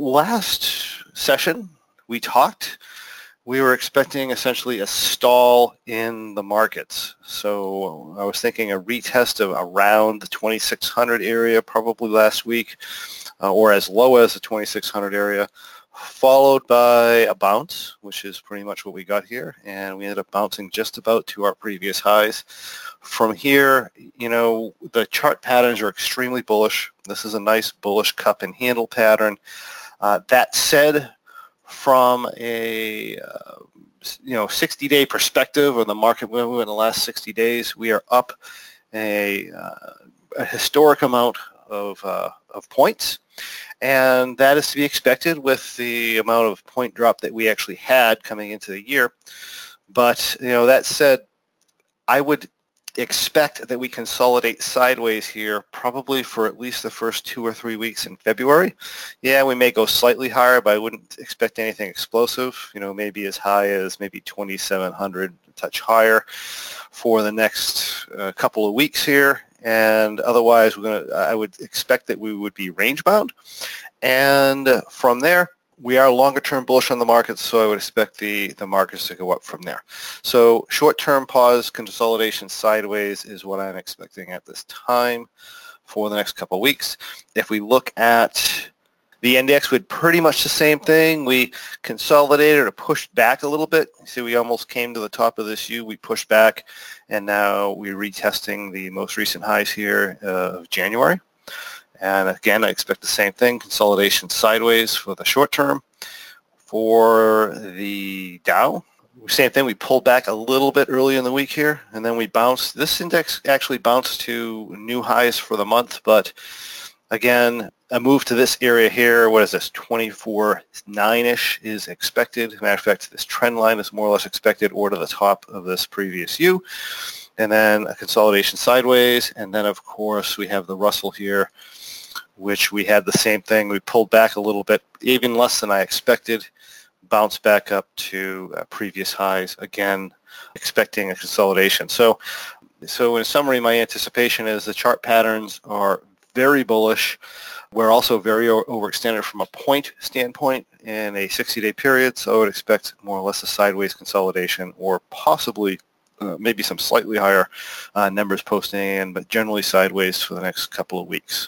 last session we talked, we were expecting essentially a stall in the markets. So I was thinking a retest of around the 2600 area probably last week uh, or as low as the 2600 area followed by a bounce, which is pretty much what we got here. And we ended up bouncing just about to our previous highs. From here, you know, the chart patterns are extremely bullish. This is a nice bullish cup and handle pattern. Uh, that said, from a uh, you know 60-day perspective or the market movement in the last 60 days, we are up a, uh, a historic amount of, uh, of points. And that is to be expected with the amount of point drop that we actually had coming into the year. But, you know, that said, I would expect that we consolidate sideways here probably for at least the first two or three weeks in February. Yeah, we may go slightly higher, but I wouldn't expect anything explosive. You know, maybe as high as maybe 2,700, touch higher for the next uh, couple of weeks here. And otherwise, we're gonna. I would expect that we would be range bound. And from there, we are longer term bullish on the markets, so I would expect the, the markets to go up from there. So short-term pause, consolidation sideways is what I'm expecting at this time for the next couple weeks. If we look at the index, we had pretty much the same thing. We consolidated or pushed back a little bit. See, we almost came to the top of this U. We pushed back, and now we're retesting the most recent highs here uh, of January. And again, I expect the same thing, consolidation sideways for the short term. For the Dow, same thing, we pulled back a little bit early in the week here, and then we bounced. This index actually bounced to new highs for the month, but again, a move to this area here, what is this, 24.9-ish is expected. matter of fact, this trend line is more or less expected or to the top of this previous U. And then a consolidation sideways, and then of course we have the Russell here, which we had the same thing. We pulled back a little bit, even less than I expected, bounced back up to uh, previous highs, again, expecting a consolidation. So, so in summary, my anticipation is the chart patterns are very bullish. We're also very overextended from a point standpoint in a 60-day period, so I would expect more or less a sideways consolidation or possibly uh, maybe some slightly higher uh, numbers posting in, but generally sideways for the next couple of weeks.